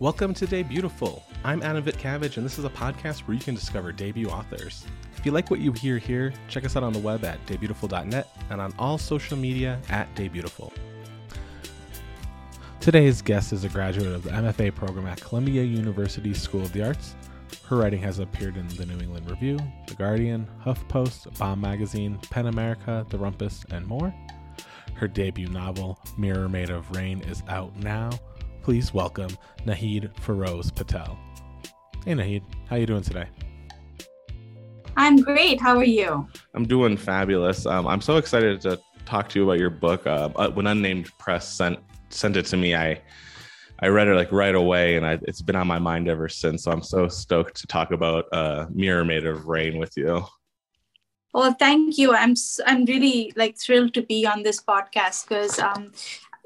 Welcome to Debutiful. I'm Adam Vitcavage, and this is a podcast where you can discover debut authors. If you like what you hear here, check us out on the web at debutiful.net and on all social media at Debutiful. Today's guest is a graduate of the MFA program at Columbia University School of the Arts. Her writing has appeared in the New England Review, The Guardian, HuffPost, Bomb Magazine, PEN America, The Rumpus, and more. Her debut novel, Mirror Made of Rain, is out now. Please welcome Naheed Phiroze Patel. Hey Naheed, how are you doing today? I'm great. How are you? I'm doing fabulous. Um, I'm so excited to talk to you about your book. Uh, when Unnamed Press sent sent it to me, I I read it like right away, and I, it's been on my mind ever since. So I'm so stoked to talk about uh, Mirror Made of Rain with you. Well, thank you. I'm I'm really like thrilled to be on this podcast because um,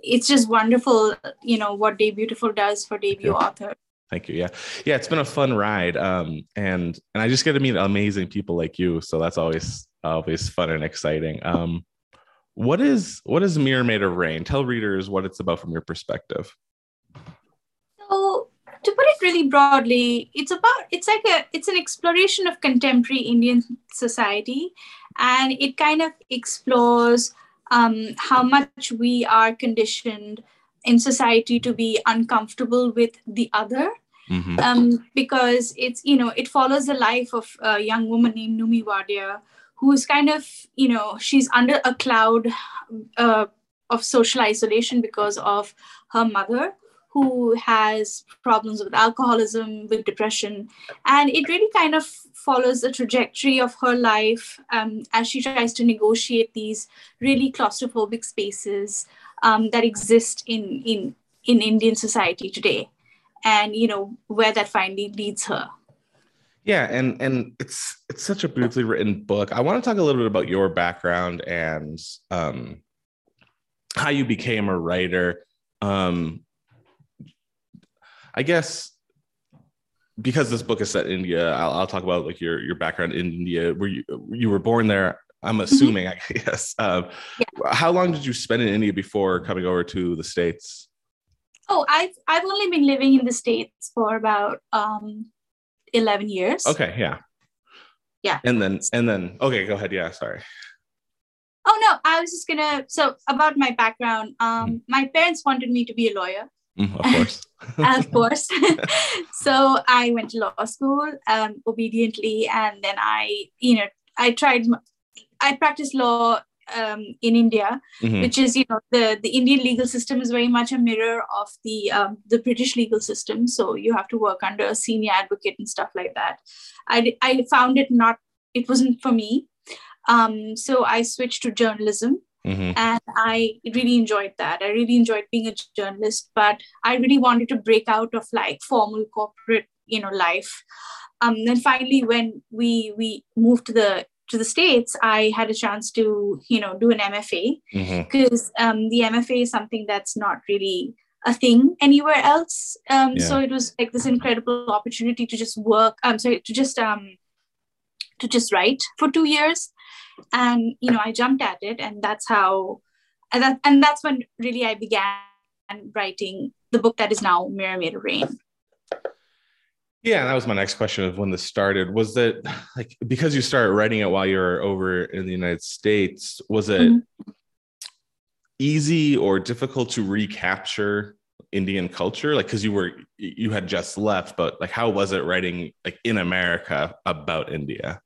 it's just wonderful, you know, what Debutiful does for debut yeah. author. Thank you. Yeah, yeah, it's been a fun ride, um, and and I just get to meet amazing people like you. So that's always always fun and exciting. Um, what is what is Mirror Made of Rain? Tell readers what it's about from your perspective. So to put it really broadly, it's about it's like a it's an exploration of contemporary Indian society, and it kind of explores um, how much we are conditioned in society to be uncomfortable with the other. Mm-hmm. Um, because it's you know it follows the life of a young woman named Noomi Wadia, who's kind of you know she's under a cloud uh, of social isolation because of her mother who has problems with alcoholism, with depression. And it really kind of follows the trajectory of her life um, as she tries to negotiate these really claustrophobic spaces um, that exist in, in, in Indian society today. And, you know, where that finally leads her. Yeah, and and it's it's such a beautifully written book. I want to talk a little bit about your background and um, how you became a writer. Um, I guess because this book is set in India, I'll, I'll, talk about like your your background in India. Were you you were born there? I'm mm-hmm. assuming, mm-hmm. I guess. Um, yeah. How long did you spend in India before coming over to the states? Oh, I've I've only been living in the states for about um, eleven years. Okay, yeah, yeah. And then and then okay, go ahead. Yeah, sorry. Oh no, I was just gonna. So about my background, um, mm. my parents wanted me to be a lawyer. Mm, of course. of course. so I went to law school um, obediently, and then I, you know, I tried. I practiced law um, in India, mm-hmm. which is, you know, the the Indian legal system is very much a mirror of the um, the British legal system. So you have to work under a senior advocate and stuff like that. I I found it not. It wasn't for me. Um, so I switched to journalism Mm-hmm. And I really enjoyed that. I really enjoyed being a journalist, but I really wanted to break out of like formal corporate, you know, life. Um, then finally, when we we moved to the to the states, I had a chance to you know do an MFA because mm-hmm. um, the MFA is something that's not really a thing anywhere else. Um, yeah. So it was like this incredible opportunity to just work. I'm sorry to just um to just write for two years and you know i jumped at it and that's how and, that, and that's when really i began writing the book that is now mirror made of rain. Yeah that was my next question of when this started. Was that like because you started writing it while you were over in the united states was it mm-hmm. easy or difficult to recapture indian culture? Like because you were you had just left but like how was it writing like in america about india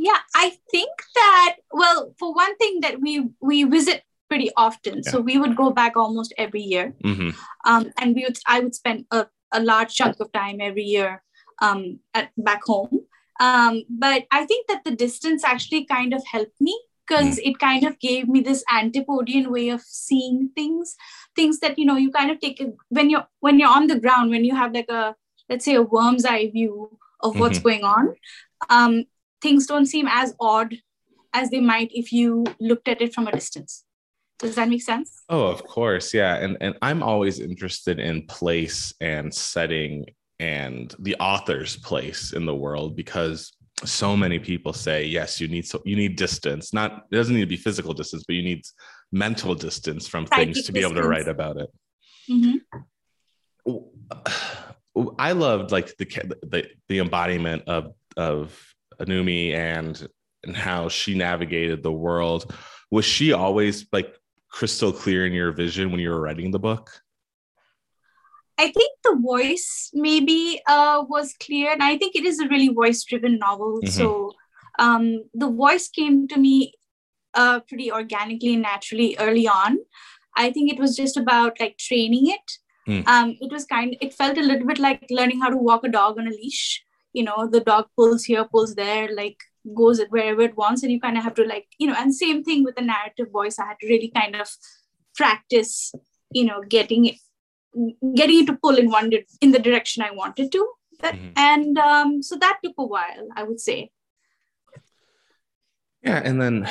yeah, I think that well, for one thing, that we we visit pretty often, yeah. so we would go back almost every year, mm-hmm. um, and we would I would spend a, a large chunk of time every year um, at back home. Um, but I think that the distance actually kind of helped me because mm. it kind of gave me this antipodean way of seeing things things that you know you kind of take it when you're when you're on the ground when you have like a let's say a worm's eye view of what's mm-hmm. going on um, things don't seem as odd as they might if you looked at it from a distance. Does that make sense? Oh, of course. Yeah. And and I'm always interested in place and setting and the author's place in the world because so many people say yes you need so you need distance not it doesn't need to be physical distance but you need mental distance from things to be able to write about it mm-hmm. I loved like the the, the embodiment of of Anumi and and how she navigated the world. Was she always like crystal clear in your vision when you were writing the book? I think the voice maybe uh, was clear, and I think it is a really voice-driven novel. Mm-hmm. So um, the voice came to me uh, pretty organically and naturally early on. I think it was just about like training it. Mm. Um, it was kind. It felt a little bit like learning how to walk a dog on a leash. You know, the dog pulls here, pulls there, like goes wherever it wants, and you kind of have to like you know. And same thing with the narrative voice. I had to really kind of practice. You know, getting it getting it to pull in one in the direction I wanted to. That, mm-hmm. And um, so that took a while, I would say. Yeah, and then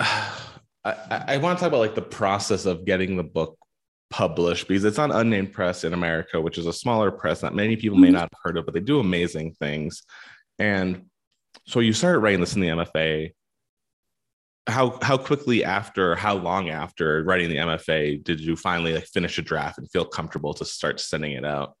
uh, I, I want to talk about like the process of getting the book published because it's on Unnamed Press in America, which is a smaller press that many people may mm-hmm. not have heard of, but they do amazing things. And so you started writing this in the MFA how how quickly after how long after writing the mfa did you finally like finish a draft and feel comfortable to start sending it out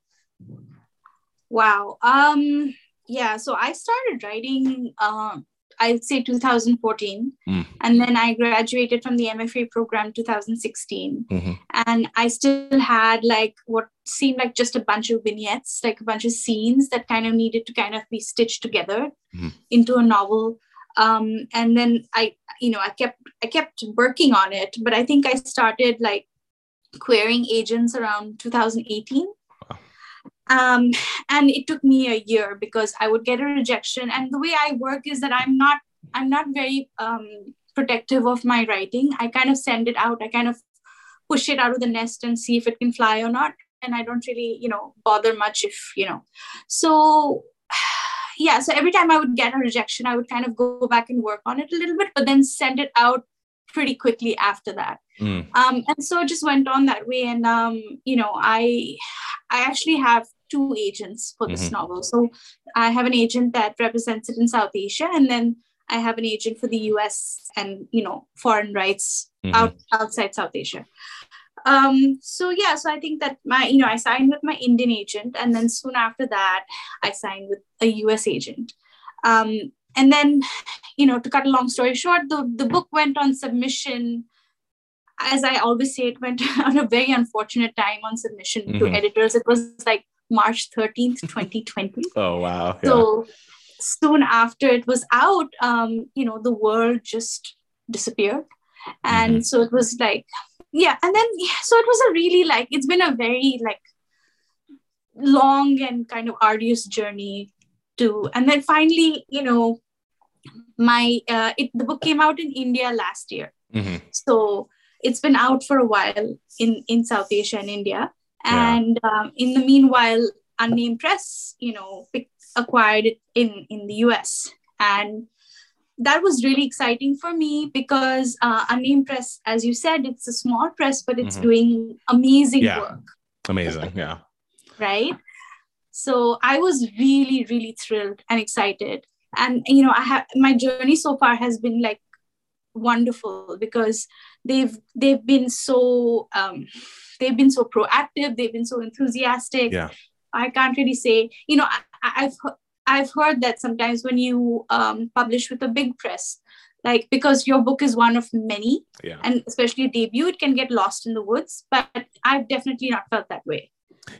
wow um yeah so i started writing um i'd say 2014 mm. and then i graduated from the mfa program 2016 mm-hmm. and i still had like what seemed like just a bunch of vignettes like a bunch of scenes that kind of needed to kind of be stitched together mm-hmm. into a novel um, and then i you know i kept i kept working on it but i think i started like querying agents around 2018 um, and it took me a year because i would get a rejection and the way i work is that i'm not i'm not very um, protective of my writing i kind of send it out i kind of push it out of the nest and see if it can fly or not and i don't really you know bother much if you know so yeah, so every time I would get a rejection, I would kind of go back and work on it a little bit, but then send it out pretty quickly after that. Mm. Um, and so it just went on that way. And um, you know, I I actually have two agents for this mm-hmm. novel. So I have an agent that represents it in South Asia, and then I have an agent for the US and you know foreign rights mm-hmm. out outside South Asia um so yeah so i think that my you know i signed with my indian agent and then soon after that i signed with a us agent um and then you know to cut a long story short the, the book went on submission as i always say it went on a very unfortunate time on submission mm-hmm. to editors it was like march 13th 2020 oh wow yeah. so soon after it was out um you know the world just disappeared and mm-hmm. so it was like yeah and then yeah, so it was a really like it's been a very like long and kind of arduous journey to and then finally you know my uh, it, the book came out in india last year mm-hmm. so it's been out for a while in in south asia and india and yeah. um, in the meanwhile unnamed press you know acquired it in in the us and that was really exciting for me because uh, Unnamed Press, as you said, it's a small press, but it's mm-hmm. doing amazing yeah. work. Amazing, yeah. Right. So I was really, really thrilled and excited, and you know, I have my journey so far has been like wonderful because they've they've been so um, they've been so proactive, they've been so enthusiastic. Yeah. I can't really say, you know, I, have I've heard that sometimes when you um, publish with a big press, like because your book is one of many, yeah. and especially a debut, it can get lost in the woods. But I've definitely not felt that way.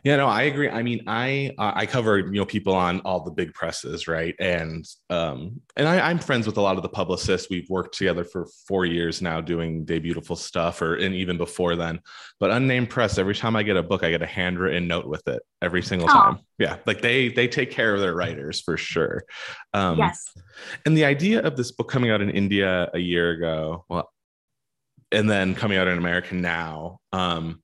Yeah, no, I agree. I mean, I uh, I cover you know people on all the big presses, right? And um and I, I'm friends with a lot of the publicists. We've worked together for four years now, doing Debutiful stuff, or and even before then. But unnamed press, every time I get a book, I get a handwritten note with it every single time. Yeah, like they they take care of their writers for sure. Um, yes. And the idea of this book coming out in India a year ago, well, and then coming out in America now. Um,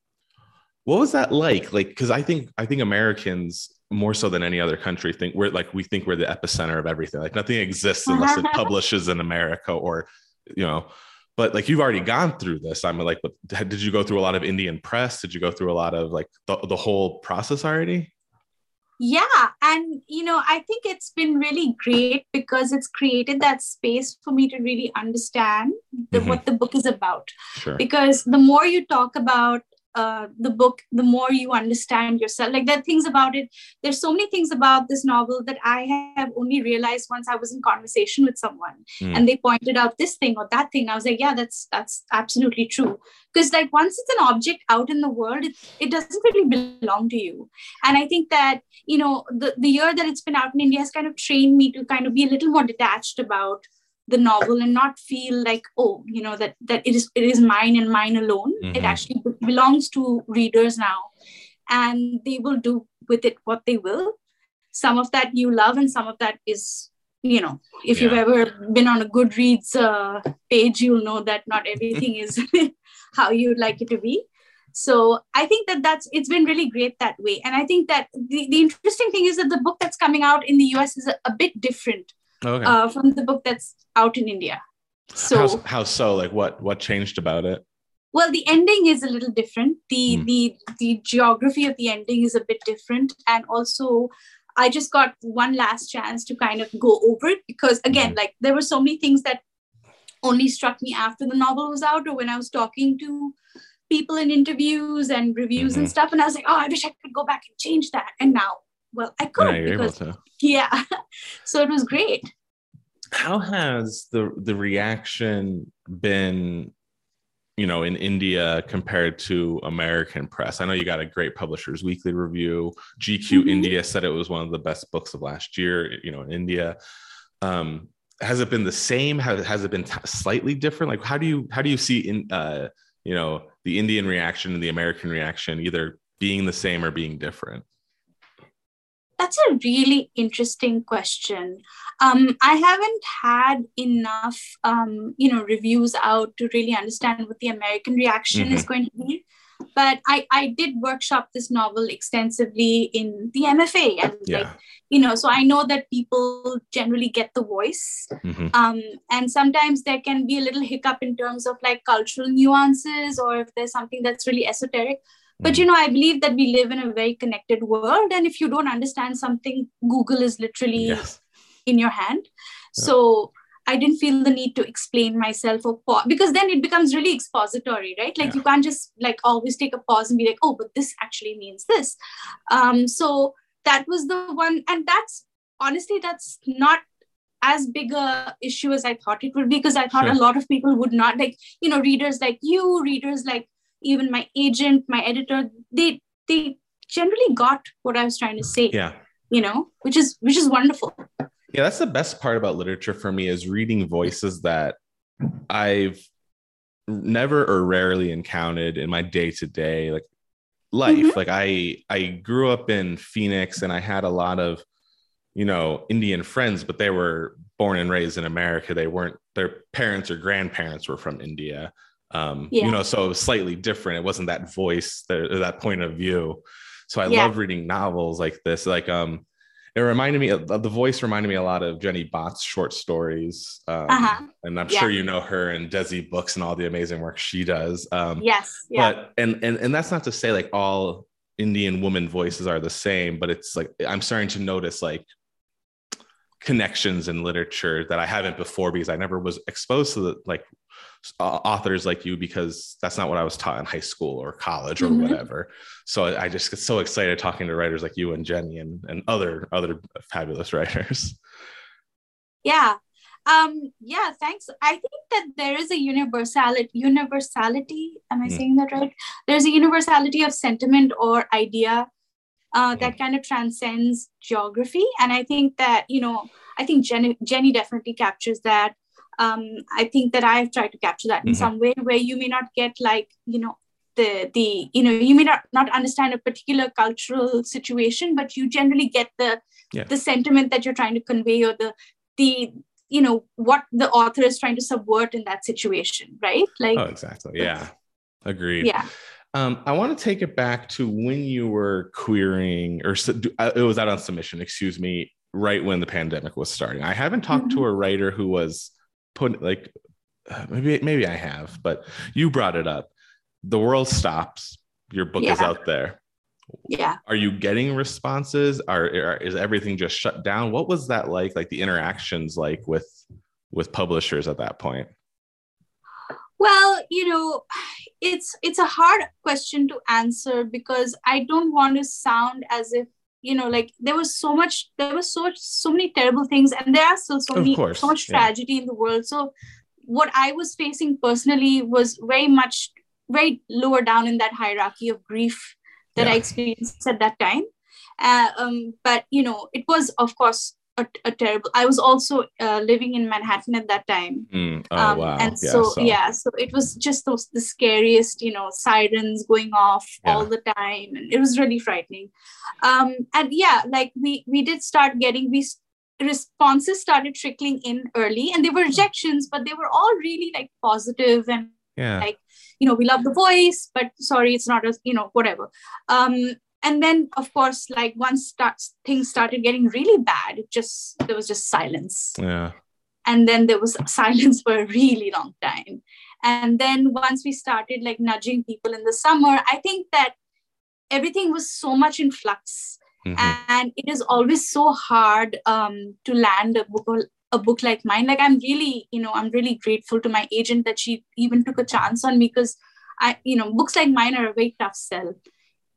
what was that like? Like, because I think I think Americans more so than any other country think we're like we think we're the epicenter of everything. Like nothing exists unless it publishes in America or you know. But like you've already gone through this. I'm like, but did you go through a lot of Indian press? Did you go through a lot of like the, the whole process already? yeah and you know i think it's been really great because it's created that space for me to really understand the, mm-hmm. what the book is about sure. because the more you talk about uh, the book, the more you understand yourself. Like there are things about it. There's so many things about this novel that I have only realized once I was in conversation with someone mm. and they pointed out this thing or that thing. I was like, yeah, that's that's absolutely true. Because like once it's an object out in the world, it, it doesn't really belong to you. And I think that, you know, the, the year that it's been out in India has kind of trained me to kind of be a little more detached about the novel and not feel like oh you know that that it is it is mine and mine alone mm-hmm. it actually belongs to readers now and they will do with it what they will some of that you love and some of that is you know if yeah. you've ever been on a goodreads uh, page you'll know that not everything is how you'd like it to be so i think that that's it's been really great that way and i think that the, the interesting thing is that the book that's coming out in the us is a, a bit different okay. uh, from the book that's out in India. So how, how so? Like what what changed about it? Well, the ending is a little different. The mm. the the geography of the ending is a bit different, and also I just got one last chance to kind of go over it because again, mm. like there were so many things that only struck me after the novel was out or when I was talking to people in interviews and reviews mm-hmm. and stuff, and I was like, oh, I wish I could go back and change that. And now, well, I could yeah, because yeah, so it was great how has the the reaction been you know in india compared to american press. I know you got a great publishers weekly review. Gq mm-hmm. india said it was one of the best books of last year you know in india. Um, has it been the same? Has, has it been t- slightly different? Like how do you how do you see in uh, you know the indian reaction and the american reaction either being the same or being different that's a really interesting question. Um, I haven't had enough, um, you know, reviews out to really understand what the American reaction mm-hmm. is going to be. But I, I did workshop this novel extensively in the MFA, and yeah. like, you know, so I know that people generally get the voice. Mm-hmm. Um, and sometimes there can be a little hiccup in terms of like cultural nuances, or if there's something that's really esoteric but you know i believe that we live in a very connected world and if you don't understand something google is literally yes. in your hand yeah. so i didn't feel the need to explain myself or pause because then it becomes really expository right like yeah. you can't just like always take a pause and be like oh but this actually means this um so that was the one and that's honestly that's not as big a issue as I thought it would be because I thought sure. a lot of people would not like, you know, readers like you, readers like even my agent my editor they they generally got what i was trying to say yeah. you know which is which is wonderful. Yeah that's the best part about literature for me is reading voices that i've never or rarely encountered in my day-to-day like life. Mm-hmm. like i i grew up in phoenix and i had a lot of you know indian friends but they were born and raised in america. They weren't their parents or grandparents were from india um yeah. you know so it was slightly different it wasn't that voice that, that point of view so i yeah. love reading novels like this like um it reminded me of the voice reminded me a lot of Jenny Bhatt's short stories. Um, uh-huh. And I'm yeah. sure you know her and Desi Books and all the amazing work she does. Um, yes. Yeah. But, and, and, and that's not to say like all Indian woman voices are the same, but it's like, I'm starting to notice like connections in literature that I haven't before because I never was exposed to the, like uh, authors like you because that's not what I was taught in high school or college or mm-hmm. whatever. So I, I just get so excited talking to writers like you and Jenny and, and other other fabulous writers. Yeah. Um, yeah, thanks. I think that there is a universality universality. Am I mm. saying that right? There's a universality of sentiment or idea uh, that kind of transcends geography. And I think that, you know, I think Jenny, Jenny definitely captures that. Um, I think that I've tried to capture that in mm-hmm. some way where you may not get like, you know, the the you know you may not not understand a particular cultural situation but you generally get the yeah. the sentiment that you're trying to convey or the the you know what the author is trying to subvert in that situation right? Like oh exactly. Yeah. Agreed. Yeah um, I want to take it back to when you were querying, or uh, it was out on submission, excuse me, right when the pandemic was starting. I haven't talked mm-hmm. to a writer who was put like uh, maybe maybe I have, but you brought it up. The world stops. Your book yeah. is out there. Yeah. Are you getting responses? Are, are is everything just shut down? What was that like? Like the interactions like with with publishers at that point? Well, you know, it's it's a hard question to answer because i don't want to sound as if you know like there was so much there was so so many terrible things and there are still so many so much tragedy yeah. in the world so what i was facing personally was very much very lower down in that hierarchy of grief that yeah. i experienced at that time uh, um, but you know it was of course a, a terrible i was also uh, living in manhattan at that time mm. oh, um, wow. and yeah, so, so, yeah so it was just those the scariest you know sirens going off yeah. all the time and it was really frightening um, and yeah like we we did start getting these responses started trickling in early and they were rejections but they were all really like positive and yeah. like you know we love the voice but sorry it's not a you know whatever um and then of course like once starts things started getting really bad it just there was just silence. Yeah. And then there was silence for a really long time. And then once we started like nudging people in the summer i think that everything was so much in flux. Mm-hmm. and it is always so hard um, to land a book a book like mine. Like i'm really you know i'm really grateful to my agent that she even took a chance on me because i you know books like mine are a very tough sell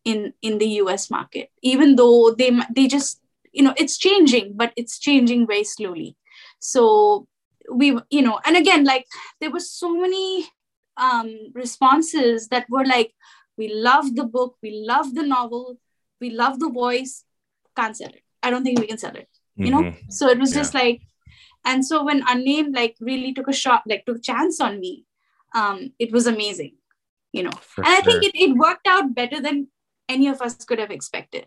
in in the US market even though they they just you know it's changing but it's changing very slowly so we you know and again like there were so many um responses that were like we love the book we love the novel we love the voice can't sell it i don't think we can sell it you know mm-hmm. so it was yeah. just like and so when unnamed like really took a shot like took a chance on me um it was amazing you know For and sure. i think it, it worked out better than any of us could have expected.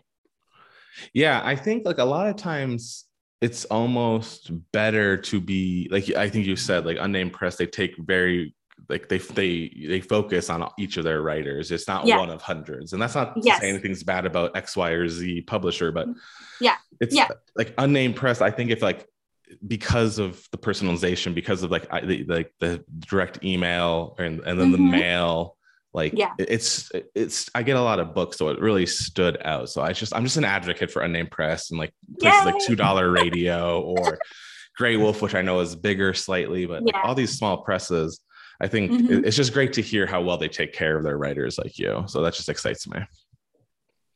Yeah, I think like a lot of times it's almost better to be like I think you said like unnamed press they take very like they they they focus on each of their writers. It's not yeah. one of hundreds, and that's not yes. saying anything's bad about X, Y, or Z publisher, but yeah, it's yeah. like unnamed press. I think if like because of the personalization, because of like I, the like the direct email and and then mm-hmm. the mail like yeah. it's it's I get a lot of books, so it really stood out. So I just I'm just an advocate for unnamed press and like places Yay! like two dollar radio or Graywolf which I know is bigger slightly, but yeah. like all these small presses, I think mm-hmm. it's just great to hear how well they take care of their writers like you. So that just excites me.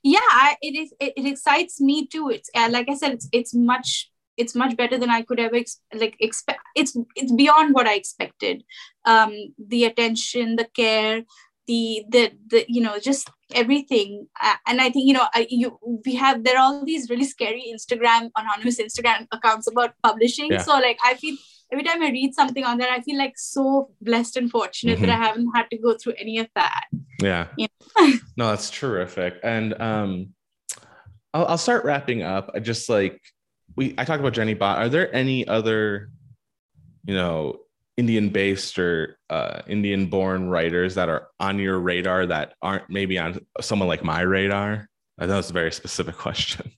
Yeah, it is. It, it, excites me too. It's uh, like I said, it's it's much it's much better than I could ever ex- like expect. It's it's beyond what I expected. Um, the attention, the care, the the the you know just everything. Uh, and i think you know I, you we have there are all these really scary instagram anonymous instagram accounts about publishing. Yeah. so like i feel every time i read something on there i feel like so blessed and fortunate mm-hmm. that i haven't had to go through any of that. Yeah. Know? no that's terrific. And um I'll, I'll start wrapping up. I just like we i talked about jenny bhatt. Are there any other you know Indian based or uh, Indian born writers that are on your radar that aren't maybe on someone like my radar? I know it's a very specific question.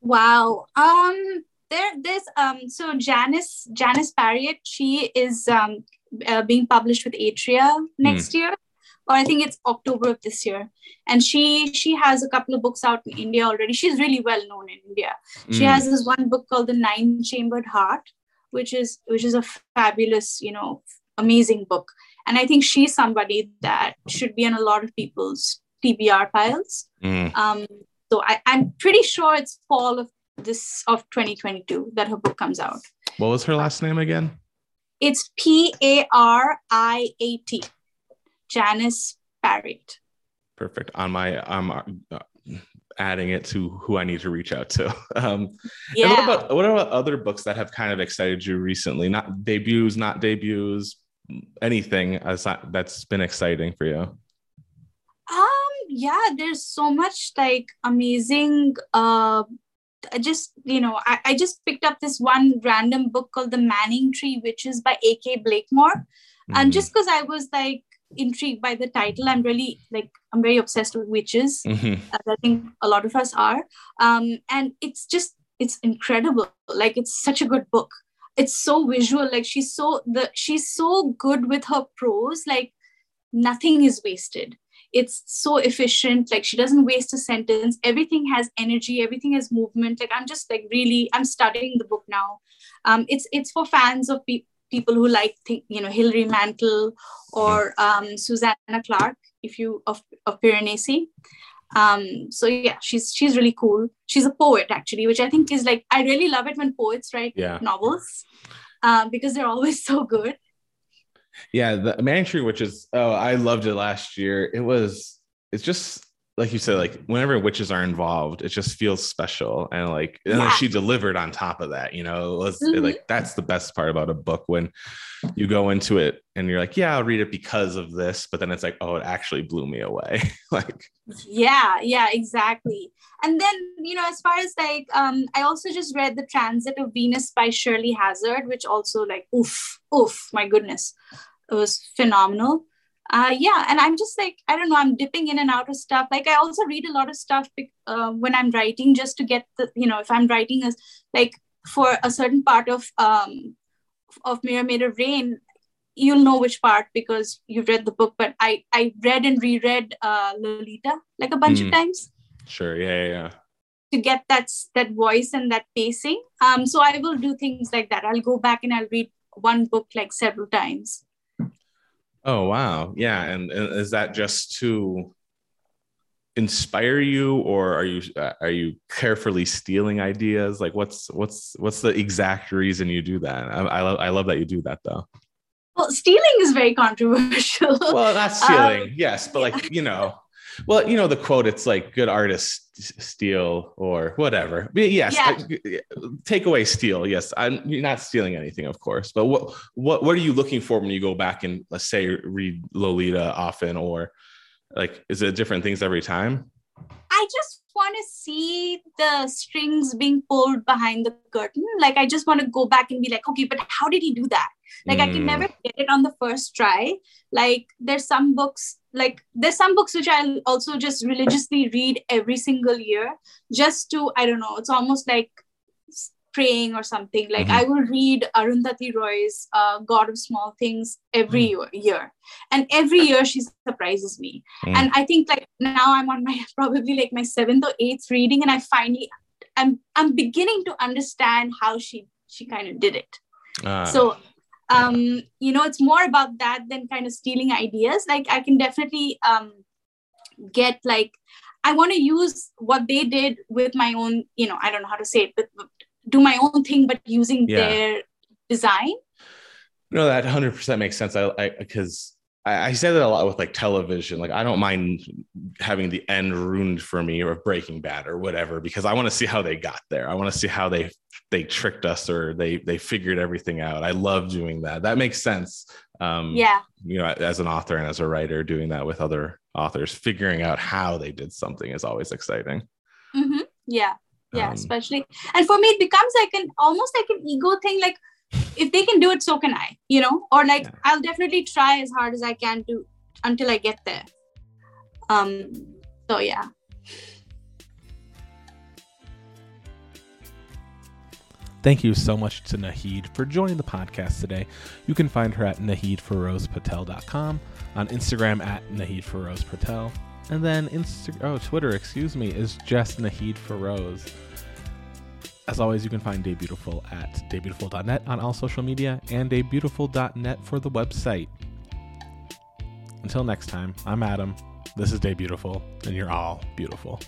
Wow. Um, there, there's um, so Janice Janice Pariat. She is um, uh, being published with Atria next mm. year, or I think it's October of this year. And she she has a couple of books out in India already. She's really well known in India. She mm. has this one book called The Nine Chambered Heart, which is which is a fabulous you know amazing book. And i think she's somebody that should be on a lot of people's tbr piles mm. um, so I, i'm pretty sure it's fall of this of 2022 that her book comes out. What was her last name again? It's p-a-r-i-a-t janice pariat perfect. On my um uh, adding it to who I need to reach out to. Um, yeah. what about what about other books that have kind of excited you recently? Not debuts, not debuts, anything that's been exciting for you. Um. Yeah. There's so much like amazing. Uh, I just you know, I, I just picked up this one random book called The Manningtree, which is by A.K. Blakemore, mm-hmm. and just because I was like intrigued by the title. I'm really like I'm very obsessed with witches. Mm-hmm. I think a lot of us are. Um, and it's just it's incredible. Like it's such a good book. It's so visual. Like she's so the she's so good with her prose. Like nothing is wasted. It's so efficient. Like she doesn't waste a sentence. Everything has energy. Everything has movement. Like I'm just like really I'm studying the book now. Um, it's it's for fans of pe- people who like you know Hilary Mantel or um, Susanna Clarke, if you of of Piranesi. Um, so yeah, she's she's really cool. She's a poet actually, which I think is like I really love it when poets write yeah. novels um, because they're always so good. Yeah, the Manic which is Oh, I loved it last year. It was. It's just like you said, like whenever witches are involved, it just feels special. And like, and yeah. she delivered on top of that, you know, it was mm-hmm. like, that's the best part about a book when you go into it and you're like, yeah, I'll read it because of this. But then it's like, oh, it actually blew me away. like, yeah, yeah, exactly. And then, you know, as far as like, um, I also just read The Transit of Venus by Shirley Hazzard, which also like, oof, oof, my goodness, it was phenomenal uh, yeah and i'm just like i don't know i'm dipping in and out of stuff. Like i also read a lot of stuff uh, when i'm writing just to get the you know if i'm writing as like for a certain part of um of mirror made of rain you'll know which part because you've read the book but i i read and reread uh lolita like a bunch mm. of times. Sure yeah, yeah yeah. To get that that voice and that pacing. Um so i will do things like that. I'll go back and i'll read one book like several times Oh wow, yeah, and, and is that just to inspire you, or are you uh, are you carefully stealing ideas? Like, what's what's what's the exact reason you do that? I, I love I love that you do that though. Well, stealing is very controversial. Well, not stealing, um, yes, but like you know, well, you know the quote. It's like good artists steal or whatever. But yes, yeah. take away steal. Yes, I'm you're not stealing anything, of course. But what what what are you looking for when you go back and let's say read Lolita often, or like is it different things every time? I just want to see the strings being pulled behind the curtain. Like I just want to go back and be like, okay, but how did he do that? Like mm. I can never get it on the first try. Like there's some books, like there's some books which I'll also just religiously read every single year, just to I don't know. It's almost like praying or something. Like mm-hmm. I will read Arundhati Roy's uh, God of Small Things every mm. year, and every year she surprises me. Mm. And I think like now I'm on my probably like my seventh or eighth reading, and I finally I'm I'm beginning to understand how she she kind of did it. Uh. So um you know it's more about that than kind of stealing ideas. Like i can definitely um get like i want to use what they did with my own you know i don't know how to say it but do my own thing but using yeah. their design. No that 100% makes sense. I because I, I, say that a lot with like television. Like I don't mind having the end ruined for me or Breaking Bad or whatever because I want to see how they got there. I want to see how they they tricked us or they they figured everything out. I love doing that. That makes sense. Um, yeah. You know, as an author and as a writer, doing that with other authors, figuring out how they did something is always exciting. Mm-hmm. Yeah. Yeah. Um, especially, and for me, it becomes like an almost like an ego thing. Like if they can do it so can i you know or like yeah. i'll definitely try as hard as i can to until i get there um so yeah Thank you so much to Naheed for joining the podcast today. You can find her at naheedphirozepatel.com, on Instagram at naheedphirozepatel, and then Insta- oh, Twitter, excuse me, is just Naheed Phiroze. As always, you can find Debutiful at debutiful.net on all social media and debutiful.net for the website. Until next time, I'm Adam. This is Debutiful, and you're all beautiful.